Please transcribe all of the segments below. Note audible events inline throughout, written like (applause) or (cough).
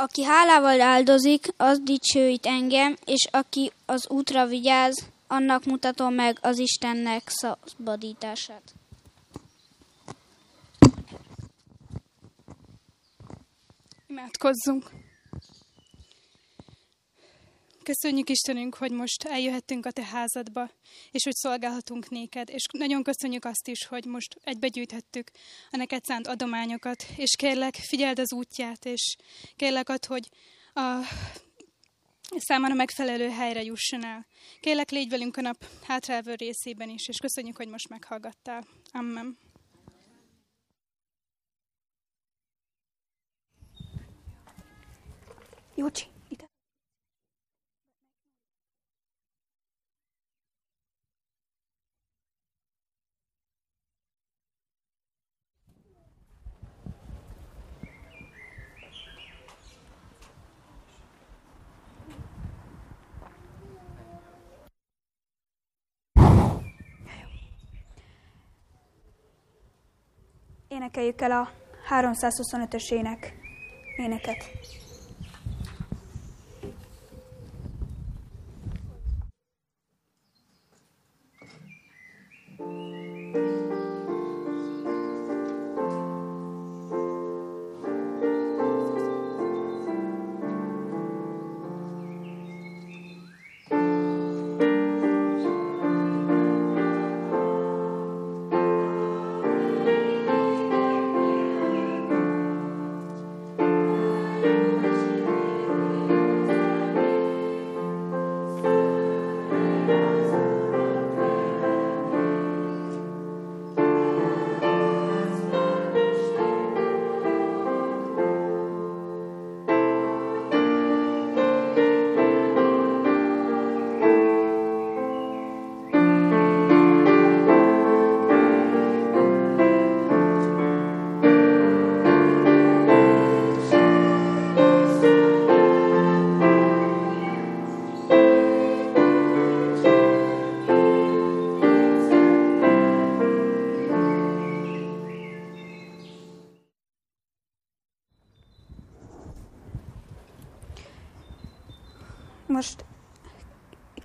Aki hálával áldozik, az dicsőít engem, és aki az útra vigyáz, annak mutatom meg az Istennek szabadítását. Imádkozzunk! Köszönjük Istenünk, hogy most eljöhettünk a Te házadba, és hogy szolgálhatunk néked, és nagyon köszönjük azt is, hogy most egybegyűjthettük a neked szánt adományokat, és kérlek, figyeld az útját, és kérlek ad, hogy a számára megfelelő helyre jusson el. Kérlek, légy velünk a nap hátrávő részében is, és köszönjük, hogy most meghallgattál. Amen. Jócsi, Énekeljük el a 325-ös ének, éneket.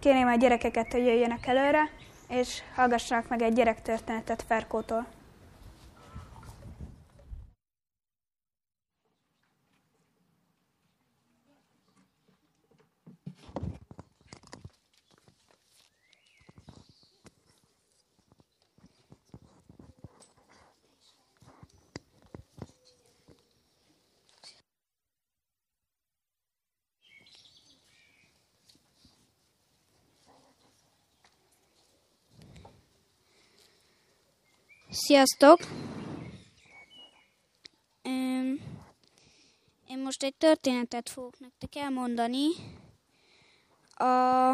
Kérném a gyerekeket, hogy jöjjenek előre, és hallgassanak meg egy gyerektörténetet Ferkótól. Sziasztok! Én most egy történetet fogok nektek elmondani. A,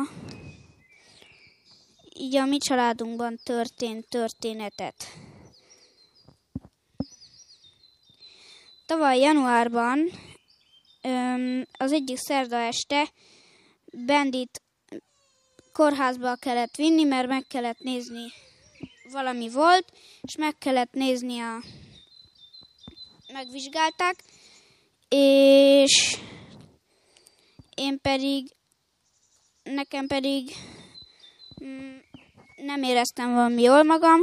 így a mi családunkban történt történetet. Tavaly januárban az egyik szerda este Bendit kórházba kellett vinni, mert meg kellett nézni valami volt, és meg kellett nézni a... Megvizsgálták, és én pedig, nekem pedig mm, nem éreztem valami jól magam,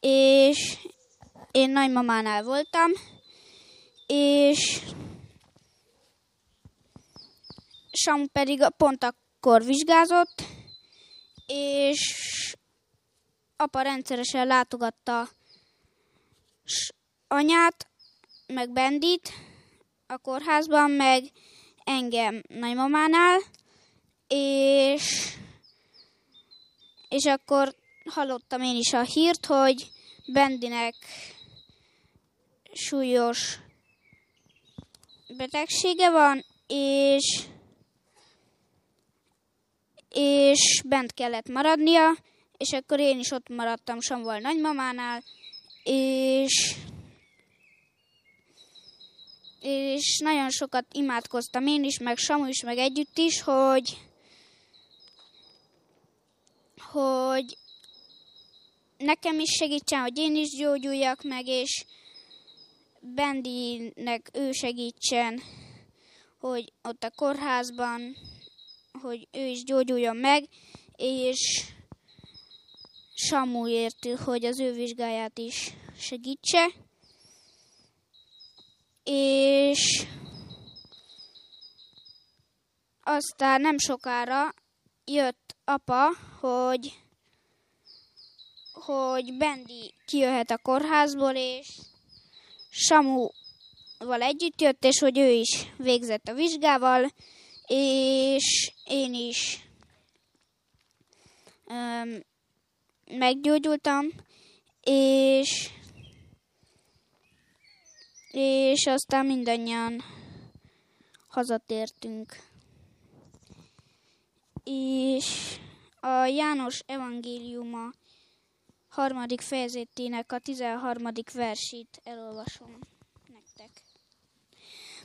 és én nagymamánál voltam, és Samu pedig pont akkor vizsgázott, és apa rendszeresen látogatta anyát, meg Bendit a kórházban, meg engem nagymamánál, és, és akkor hallottam én is a hírt, hogy Bendinek súlyos betegsége van, és és bent kellett maradnia, és akkor én is ott maradtam Samval nagymamánál, és és nagyon sokat imádkoztam én is, meg Samu is, meg együtt is, hogy hogy nekem is segítsen, hogy én is gyógyuljak meg, és Bendinek ő segítsen, hogy ott a kórházban, hogy ő is gyógyuljon meg, és Samuért, hogy az ő vizsgáját is segítse. És aztán nem sokára jött apa, hogy hogy Bendi kijöhet a kórházból, és Samuval együtt jött, és hogy ő is végzett a vizsgával, és én is öm, meggyógyultam, és és aztán mindannyian hazatértünk. És a János evangéliuma harmadik fejezetének a 13. versét elolvasom nektek.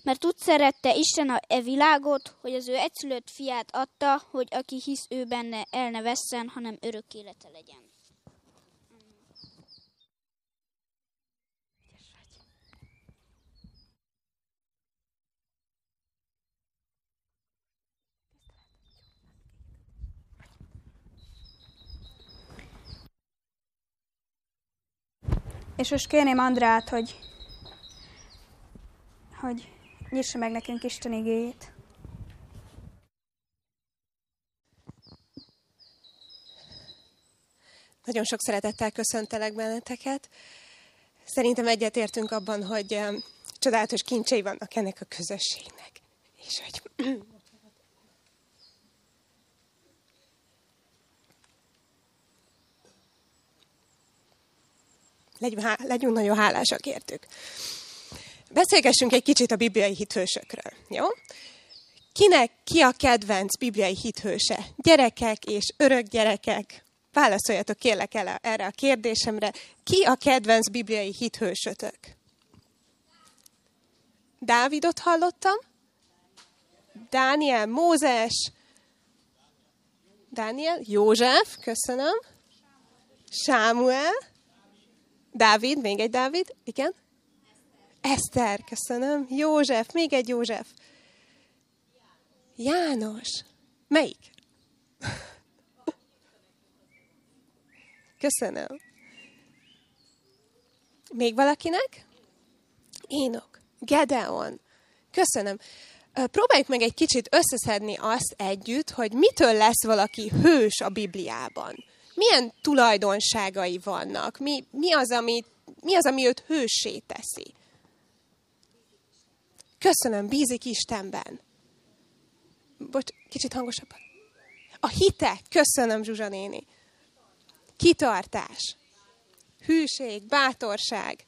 Mert úgy szerette Isten a e világot, hogy az ő egyszülött fiát adta, hogy aki hisz ő benne el ne vesszen, hanem örök élete legyen. És most kérném Andrát, hogy, hogy nyissa meg nekünk Isten igéjét. Nagyon sok szeretettel köszöntelek benneteket. Szerintem egyetértünk abban, hogy csodálatos kincsei vannak ennek a közösségnek. És hogy legyünk, legyünk nagyon hálásak értük. Beszélgessünk egy kicsit a bibliai hithősökről, jó? Kinek ki a kedvenc bibliai hithőse? Gyerekek és örök gyerekek? Válaszoljatok kérlek el erre a kérdésemre. Ki a kedvenc bibliai hithősötök? Dávidot hallottam? Dániel, Mózes, Dániel, József, köszönöm. Sámuel, Dávid, még egy Dávid, igen? Eszter, köszönöm. József, még egy József. János. Melyik? Köszönöm. Még valakinek? Énok. Gedeon. Köszönöm. Próbáljuk meg egy kicsit összeszedni azt együtt, hogy mitől lesz valaki hős a Bibliában milyen tulajdonságai vannak? Mi, mi, az, ami, mi az, ami őt hősé teszi? Köszönöm, bízik Istenben. Bocs, kicsit hangosabban. A hite, köszönöm, Zsuzsa néni. Kitartás, hűség, bátorság,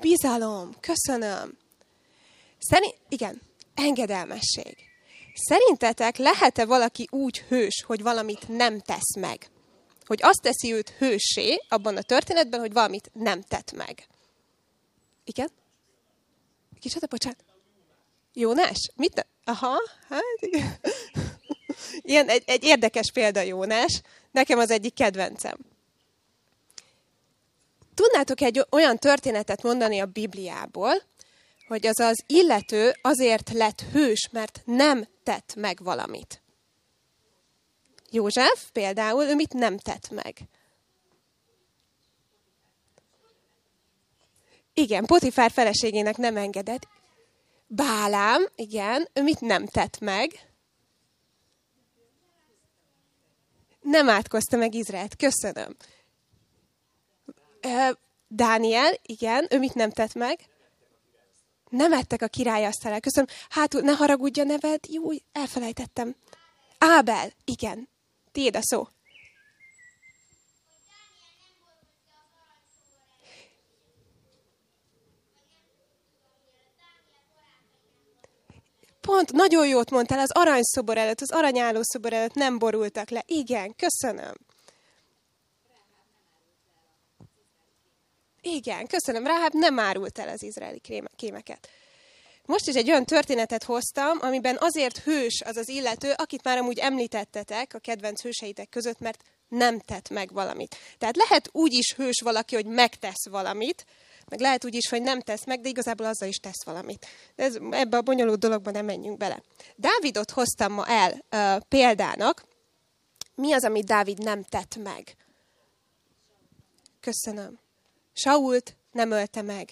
bizalom, köszönöm. Szerint, igen, engedelmesség. Szerintetek lehet-e valaki úgy hős, hogy valamit nem tesz meg? Hogy azt teszi őt hősé abban a történetben, hogy valamit nem tett meg. Igen? Kicsit, bocsánat. Jónás? Mit? Ne? Aha, hát igen. (laughs) Ilyen egy, egy érdekes példa Jónás. Nekem az egyik kedvencem. Tudnátok egy olyan történetet mondani a Bibliából, hogy az az illető azért lett hős, mert nem tett meg valamit. József például, ő mit nem tett meg? Igen, Potifár feleségének nem engedett. Bálám, igen, ő mit nem tett meg? Nem átkozta meg Izraelt. Köszönöm. Dániel, igen, ő mit nem tett meg? Nem ettek a király asztalára. Köszönöm. Hát, ne haragudj a neved. Jó, elfelejtettem. Ábel. Igen. Tiéd a szó. Pont, nagyon jót mondtál, az aranyszobor előtt, az aranyálló szobor előtt nem borultak le. Igen, köszönöm. Igen, köszönöm. Ráháb nem árult el az izraeli kémeket. Most is egy olyan történetet hoztam, amiben azért hős az az illető, akit már amúgy említettetek a kedvenc hőseitek között, mert nem tett meg valamit. Tehát lehet úgy is hős valaki, hogy megtesz valamit, meg lehet úgy is, hogy nem tesz meg, de igazából azzal is tesz valamit. Ez, ebbe a bonyolult dologba nem menjünk bele. Dávidot hoztam ma el uh, példának. Mi az, amit Dávid nem tett meg? Köszönöm. Sault nem ölte meg.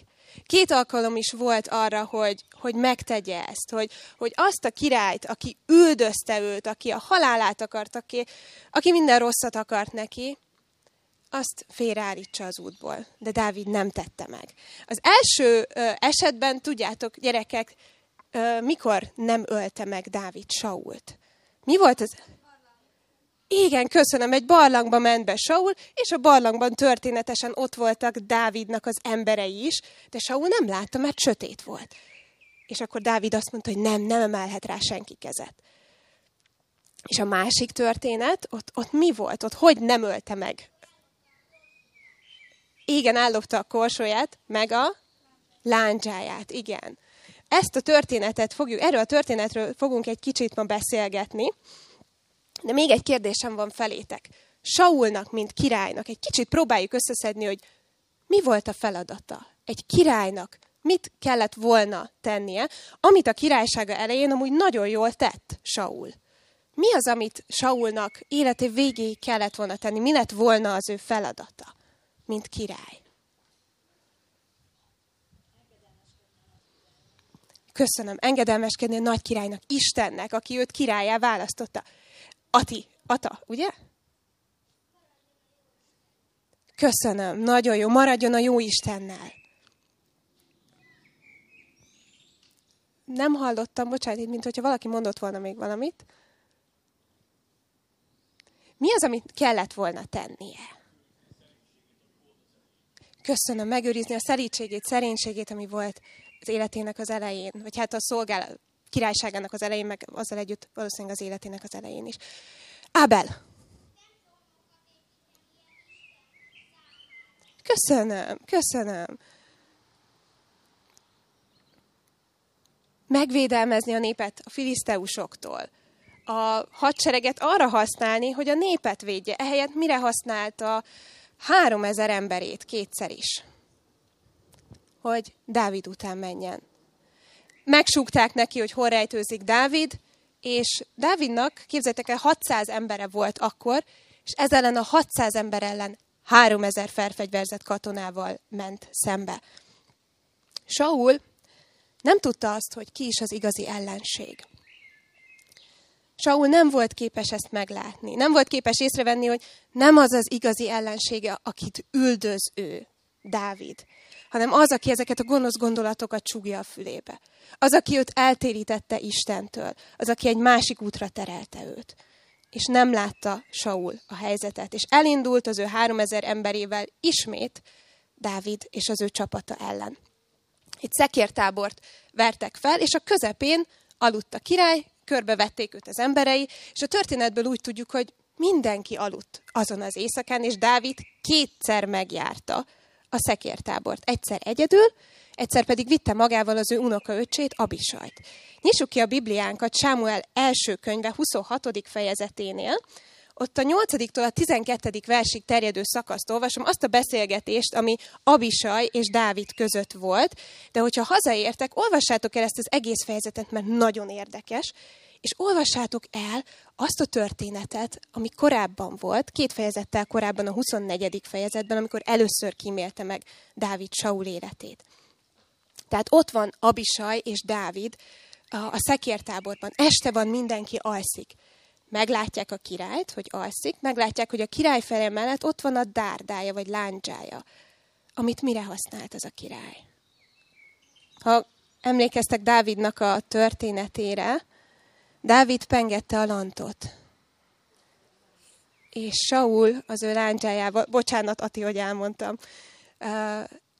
Két alkalom is volt arra, hogy, hogy megtegye ezt, hogy, hogy azt a királyt, aki üldözte őt, aki a halálát akart, aki, aki minden rosszat akart neki, azt félreállítsa az útból. De Dávid nem tette meg. Az első esetben, tudjátok, gyerekek, mikor nem ölte meg Dávid Sault? Mi volt az? Igen, köszönöm, egy barlangba ment be Saul, és a barlangban történetesen ott voltak Dávidnak az emberei is, de Saul nem látta, mert sötét volt. És akkor Dávid azt mondta, hogy nem, nem emelhet rá senki kezet. És a másik történet, ott, ott mi volt? Ott hogy nem ölte meg? Igen, ellopta a korsóját, meg a lándzsáját, igen. Ezt a történetet fogjuk, erről a történetről fogunk egy kicsit ma beszélgetni, de még egy kérdésem van felétek. Saulnak, mint királynak, egy kicsit próbáljuk összeszedni, hogy mi volt a feladata? Egy királynak mit kellett volna tennie, amit a királysága elején amúgy nagyon jól tett Saul. Mi az, amit Saulnak élete végéig kellett volna tenni? Mi lett volna az ő feladata, mint király? Köszönöm, engedelmeskedni a nagy királynak, Istennek, aki őt királyá választotta. Ati, Ata, ugye? Köszönöm, nagyon jó, maradjon a jó Istennel. Nem hallottam, bocsánat, mint hogyha valaki mondott volna még valamit. Mi az, amit kellett volna tennie? Köszönöm, megőrizni a szerítségét, szerénységét, ami volt az életének az elején, vagy hát a szolgálat, királyságának az elején, meg azzal együtt valószínűleg az életének az elején is. Ábel. Köszönöm, köszönöm. Megvédelmezni a népet a filiszteusoktól. A hadsereget arra használni, hogy a népet védje. Ehelyett mire használta három ezer emberét kétszer is? Hogy Dávid után menjen megsúgták neki, hogy hol rejtőzik Dávid, és Dávidnak, képzeljétek el, 600 embere volt akkor, és ez ellen a 600 ember ellen 3000 felfegyverzett katonával ment szembe. Saul nem tudta azt, hogy ki is az igazi ellenség. Saul nem volt képes ezt meglátni. Nem volt képes észrevenni, hogy nem az az igazi ellensége, akit üldöz ő, Dávid, hanem az, aki ezeket a gonosz gondolatokat csúgja a fülébe. Az, aki őt eltérítette Istentől. Az, aki egy másik útra terelte őt. És nem látta Saul a helyzetet. És elindult az ő háromezer emberével ismét Dávid és az ő csapata ellen. Egy szekértábort vertek fel, és a közepén aludt a király, körbevették őt az emberei, és a történetből úgy tudjuk, hogy mindenki aludt azon az éjszakán, és Dávid kétszer megjárta a szekértábort. Egyszer egyedül, egyszer pedig vitte magával az ő unokaöcsét, Abisajt. Nyissuk ki a Bibliánkat Sámuel első könyve 26. fejezeténél, ott a 8-tól a 12. versig terjedő szakaszt olvasom, azt a beszélgetést, ami Abisaj és Dávid között volt, de hogyha hazaértek, olvassátok el ezt az egész fejezetet, mert nagyon érdekes, és olvassátok el azt a történetet, ami korábban volt, két fejezettel korábban a 24. fejezetben, amikor először kímélte meg Dávid Saul életét. Tehát ott van Abisaj és Dávid a szekértáborban. Este van, mindenki alszik. Meglátják a királyt, hogy alszik, meglátják, hogy a király fele mellett ott van a dárdája, vagy lándzsája, amit mire használt az a király. Ha emlékeztek Dávidnak a történetére, Dávid pengette a lantot. És Saul az ő lándzsájával, bocsánat, Ati, hogy elmondtam,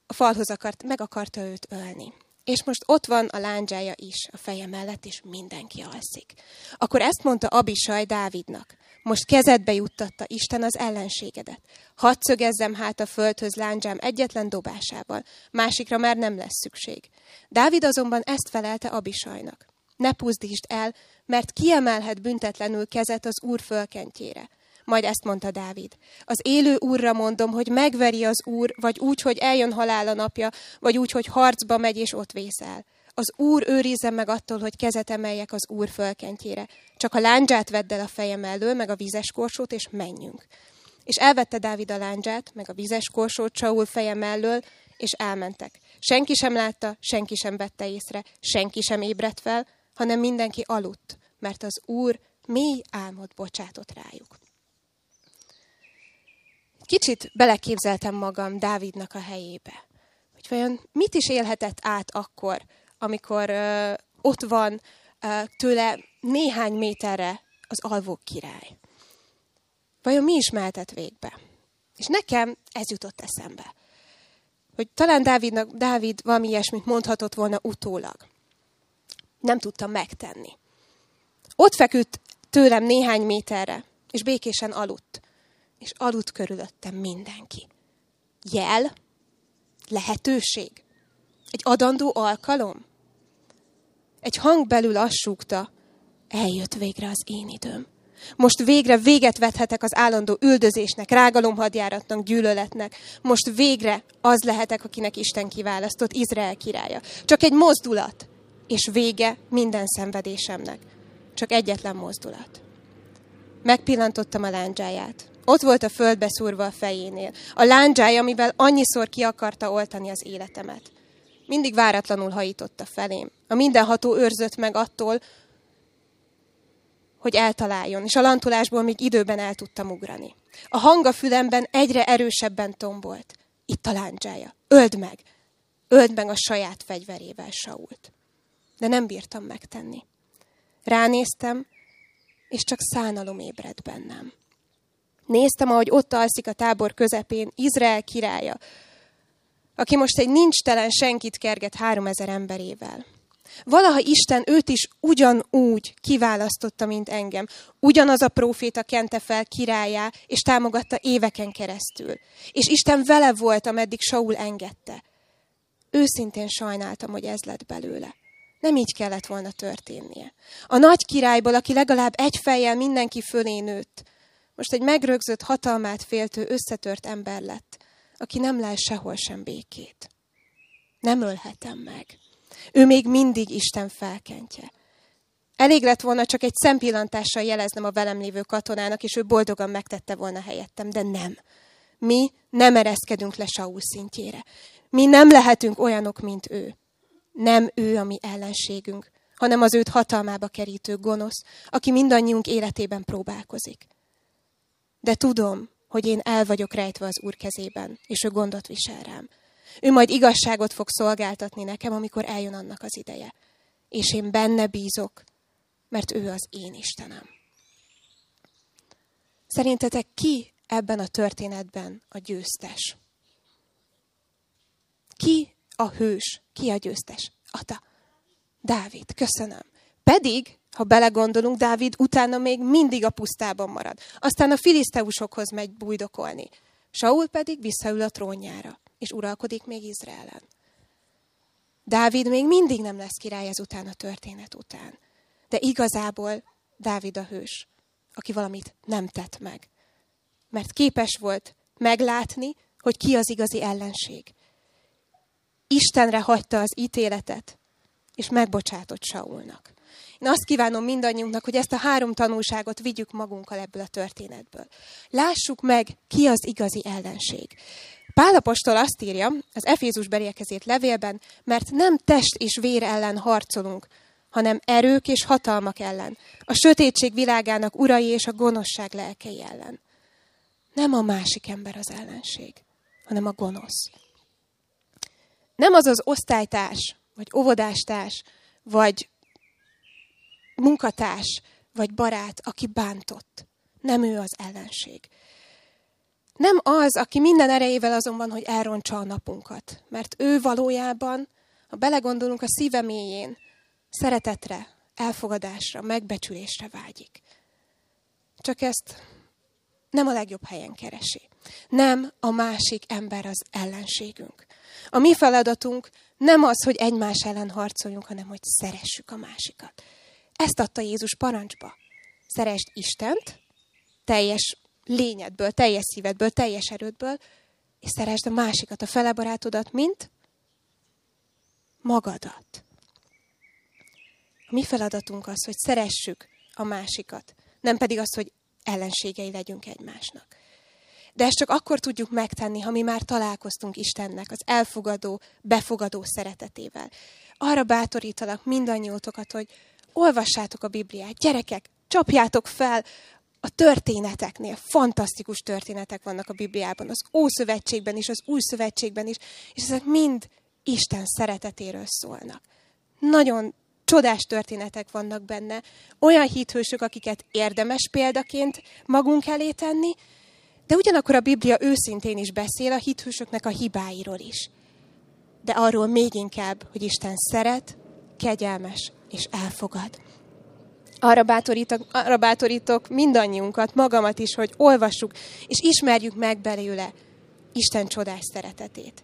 a falhoz akart, meg akarta őt ölni. És most ott van a lándzsája is a feje mellett, és mindenki alszik. Akkor ezt mondta Abisaj Dávidnak. Most kezedbe juttatta Isten az ellenségedet. Hadd szögezzem hát a földhöz lándzsám egyetlen dobásával, másikra már nem lesz szükség. Dávid azonban ezt felelte Abisajnak. Ne puzdítsd el, mert kiemelhet büntetlenül kezet az Úr fölkentjére. Majd ezt mondta Dávid. Az élő úrra mondom, hogy megveri az úr, vagy úgy, hogy eljön halál a napja, vagy úgy, hogy harcba megy és ott vészel. Az úr őrizze meg attól, hogy kezet emeljek az úr fölkentjére. Csak a lándzsát vedd el a fejem elől, meg a vizes korsót, és menjünk. És elvette Dávid a lándzsát, meg a vizes korsót Saul feje mellől, és elmentek. Senki sem látta, senki sem vette észre, senki sem ébredt fel, hanem mindenki aludt, mert az Úr mély álmot bocsátott rájuk. Kicsit beleképzeltem magam Dávidnak a helyébe. Hogy vajon mit is élhetett át akkor, amikor ö, ott van ö, tőle néhány méterre az alvók király. Vajon mi is mehetett végbe? És nekem ez jutott eszembe. Hogy talán Dávidnak, Dávid valami ilyesmit mondhatott volna utólag. Nem tudtam megtenni. Ott feküdt tőlem néhány méterre, és békésen aludt. És aludt körülöttem mindenki. Jel? Lehetőség? Egy adandó alkalom? Egy hang belül azt súgta, eljött végre az én időm. Most végre véget vethetek az állandó üldözésnek, rágalomhadjáratnak, gyűlöletnek. Most végre az lehetek, akinek Isten kiválasztott, Izrael királya. Csak egy mozdulat, és vége minden szenvedésemnek. Csak egyetlen mozdulat. Megpillantottam a lándzsáját. Ott volt a földbe szúrva a fejénél. A lándzsája, amivel annyiszor ki akarta oltani az életemet. Mindig váratlanul hajította felém. A mindenható őrzött meg attól, hogy eltaláljon, és a lantulásból még időben el tudtam ugrani. A hang a fülemben egyre erősebben tombolt. Itt a láncsája. Öld meg! Öld meg a saját fegyverével Sault. De nem bírtam megtenni. Ránéztem, és csak szánalom ébredt bennem. Néztem, ahogy ott alszik a tábor közepén Izrael királya, aki most egy nincs telen senkit kerget három ezer emberével. Valaha Isten őt is ugyanúgy kiválasztotta, mint engem. Ugyanaz a próféta kente fel királyá, és támogatta éveken keresztül. És Isten vele volt, ameddig Saul engedte. Őszintén sajnáltam, hogy ez lett belőle. Nem így kellett volna történnie. A nagy királyból, aki legalább egy fejjel mindenki fölé nőtt, most egy megrögzött, hatalmát féltő, összetört ember lett, aki nem lel sehol sem békét. Nem ölhetem meg. Ő még mindig Isten felkentje. Elég lett volna csak egy szempillantással jeleznem a velem lévő katonának, és ő boldogan megtette volna helyettem, de nem. Mi nem ereszkedünk le Saul szintjére. Mi nem lehetünk olyanok, mint ő. Nem ő a mi ellenségünk, hanem az őt hatalmába kerítő gonosz, aki mindannyiunk életében próbálkozik. De tudom, hogy én el vagyok rejtve az Úr kezében, és ő gondot visel rám. Ő majd igazságot fog szolgáltatni nekem, amikor eljön annak az ideje. És én benne bízok, mert ő az én Istenem. Szerintetek ki ebben a történetben a győztes? Ki a hős? Ki a győztes? Ata. Dávid, köszönöm. Pedig, ha belegondolunk, Dávid utána még mindig a pusztában marad. Aztán a filiszteusokhoz megy bújdokolni. Saul pedig visszaül a trónjára és uralkodik még Izraelen. Dávid még mindig nem lesz király ezután a történet után. De igazából Dávid a hős, aki valamit nem tett meg. Mert képes volt meglátni, hogy ki az igazi ellenség. Istenre hagyta az ítéletet, és megbocsátott Saulnak. Én azt kívánom mindannyiunknak, hogy ezt a három tanulságot vigyük magunkkal ebből a történetből. Lássuk meg, ki az igazi ellenség. Pálapostól azt írja az Efézus berélkezét levélben, mert nem test és vér ellen harcolunk, hanem erők és hatalmak ellen, a sötétség világának urai és a gonoszság lelkei ellen. Nem a másik ember az ellenség, hanem a gonosz. Nem az az osztálytárs, vagy óvodástárs, vagy munkatárs, vagy barát, aki bántott. Nem ő az ellenség. Nem az, aki minden erejével azonban, hogy elrontsa a napunkat. Mert ő valójában, ha belegondolunk a szíve mélyén, szeretetre, elfogadásra, megbecsülésre vágyik. Csak ezt nem a legjobb helyen keresi. Nem a másik ember az ellenségünk. A mi feladatunk nem az, hogy egymás ellen harcoljunk, hanem hogy szeressük a másikat. Ezt adta Jézus parancsba. Szeresd Istent teljes lényedből, teljes szívedből, teljes erődből, és szeresd a másikat, a felebarátodat, mint magadat. A mi feladatunk az, hogy szeressük a másikat, nem pedig az, hogy ellenségei legyünk egymásnak. De ezt csak akkor tudjuk megtenni, ha mi már találkoztunk Istennek, az elfogadó, befogadó szeretetével. Arra bátorítalak mindannyiótokat, hogy olvassátok a Bibliát. Gyerekek, csapjátok fel a történeteknél. Fantasztikus történetek vannak a Bibliában, az Ószövetségben is, az Új Szövetségben is, és ezek mind Isten szeretetéről szólnak. Nagyon csodás történetek vannak benne. Olyan hithősök, akiket érdemes példaként magunk elé tenni, de ugyanakkor a Biblia őszintén is beszél a hithősöknek a hibáiról is. De arról még inkább, hogy Isten szeret, kegyelmes és elfogad. Arra bátorítok, arra bátorítok mindannyiunkat, magamat is, hogy olvassuk és ismerjük meg belőle Isten csodás szeretetét.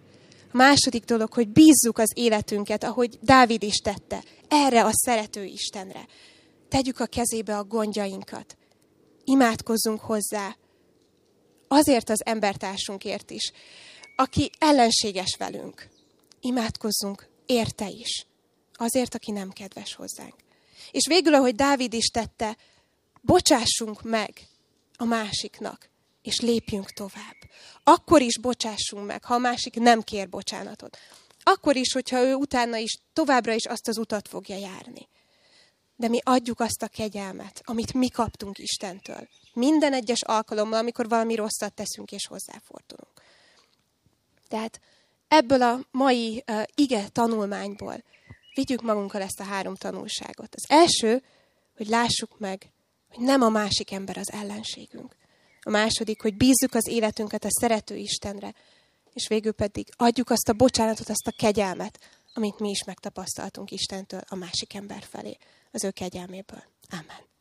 A második dolog, hogy bízzuk az életünket, ahogy Dávid is tette, erre a szerető Istenre. Tegyük a kezébe a gondjainkat. Imádkozzunk hozzá, azért az embertársunkért is, aki ellenséges velünk. Imádkozzunk érte is, azért, aki nem kedves hozzánk. És végül, ahogy Dávid is tette, bocsássunk meg a másiknak, és lépjünk tovább. Akkor is bocsássunk meg, ha a másik nem kér bocsánatot. Akkor is, hogyha ő utána is továbbra is azt az utat fogja járni. De mi adjuk azt a kegyelmet, amit mi kaptunk Istentől. Minden egyes alkalommal, amikor valami rosszat teszünk és hozzáfordulunk. Tehát ebből a mai uh, ige tanulmányból vigyük magunkkal ezt a három tanulságot. Az első, hogy lássuk meg, hogy nem a másik ember az ellenségünk. A második, hogy bízzuk az életünket a szerető Istenre, és végül pedig adjuk azt a bocsánatot, azt a kegyelmet, amit mi is megtapasztaltunk Istentől a másik ember felé, az ő kegyelméből. Amen.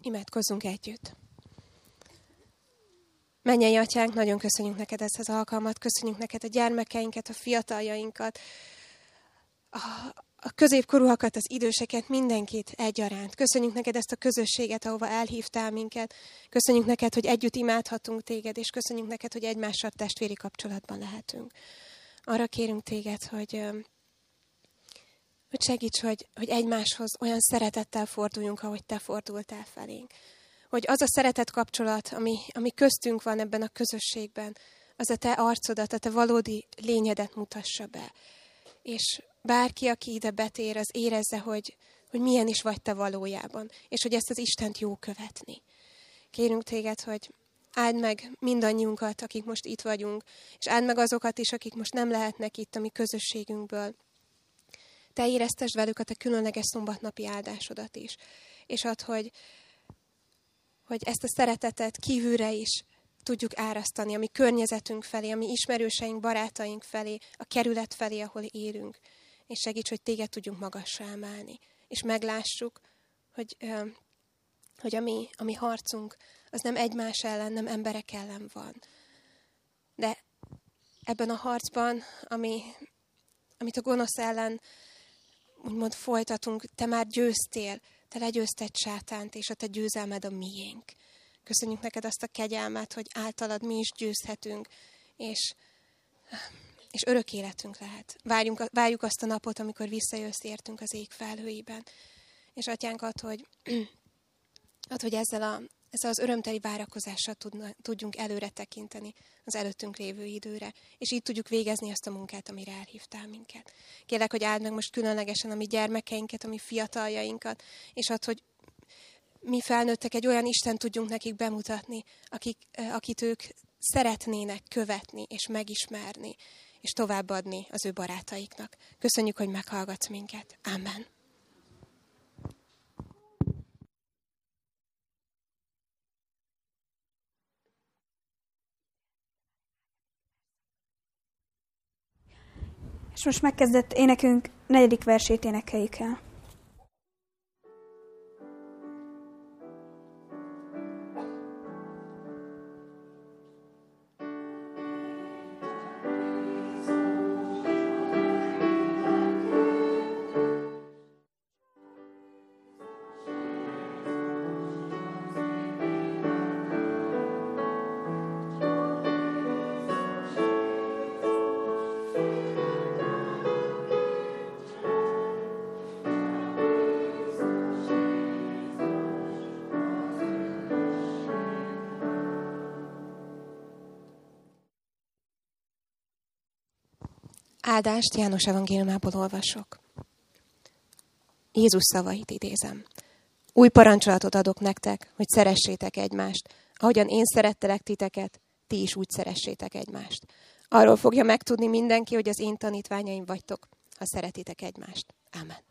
Imádkozzunk együtt. Mennyei atyánk, nagyon köszönjük neked ezt az alkalmat, köszönjük neked a gyermekeinket, a fiataljainkat, a, a középkorúakat, az időseket, mindenkit egyaránt. Köszönjük neked ezt a közösséget, ahova elhívtál minket. Köszönjük neked, hogy együtt imádhatunk téged, és köszönjük neked, hogy egymással testvéri kapcsolatban lehetünk. Arra kérünk téged, hogy, hogy segíts, hogy, hogy egymáshoz olyan szeretettel forduljunk, ahogy te fordultál felénk. Hogy az a szeretet kapcsolat, ami, ami köztünk van ebben a közösségben, az a te arcodat, a te valódi lényedet mutassa be. És bárki, aki ide betér, az érezze, hogy, hogy milyen is vagy te valójában, és hogy ezt az Istent jó követni. Kérünk téged, hogy áld meg mindannyiunkat, akik most itt vagyunk, és áld meg azokat is, akik most nem lehetnek itt a mi közösségünkből. Te éreztesd velük a te különleges szombatnapi áldásodat is. És add, hogy, hogy ezt a szeretetet kívülre is tudjuk árasztani, ami környezetünk felé, ami ismerőseink, barátaink felé, a kerület felé, ahol élünk. És segíts, hogy téged tudjunk magasra emelni. És meglássuk, hogy, hogy a mi, a mi harcunk az nem egymás ellen, nem emberek ellen van. De ebben a harcban, ami, amit a gonosz ellen úgymond folytatunk, te már győztél, te legyőzted sátánt, és a te győzelmed a miénk. Köszönjük neked azt a kegyelmet, hogy általad mi is győzhetünk, és, és örök életünk lehet. Várjunk, várjuk azt a napot, amikor visszajössz értünk az ég felhőiben. És atyánk ad, hogy, (clears throat) ad, hogy ezzel, a, ezzel az örömteli várakozással tudna, tudjunk előre tekinteni az előttünk lévő időre, és így tudjuk végezni azt a munkát, amire elhívtál minket. Kérlek, hogy áld meg most különlegesen a mi gyermekeinket, a mi fiataljainkat, és ad, hogy mi felnőttek egy olyan Isten tudjunk nekik bemutatni, akik, akit ők szeretnének követni és megismerni, és továbbadni az ő barátaiknak. Köszönjük, hogy meghallgatsz minket. Amen. És most megkezdett énekünk negyedik versét énekeljük el. Áldást János evangéliumából olvasok. Jézus szavait idézem. Új parancsolatot adok nektek, hogy szeressétek egymást. Ahogyan én szerettelek titeket, ti is úgy szeressétek egymást. Arról fogja megtudni mindenki, hogy az én tanítványaim vagytok, ha szeretitek egymást. Amen.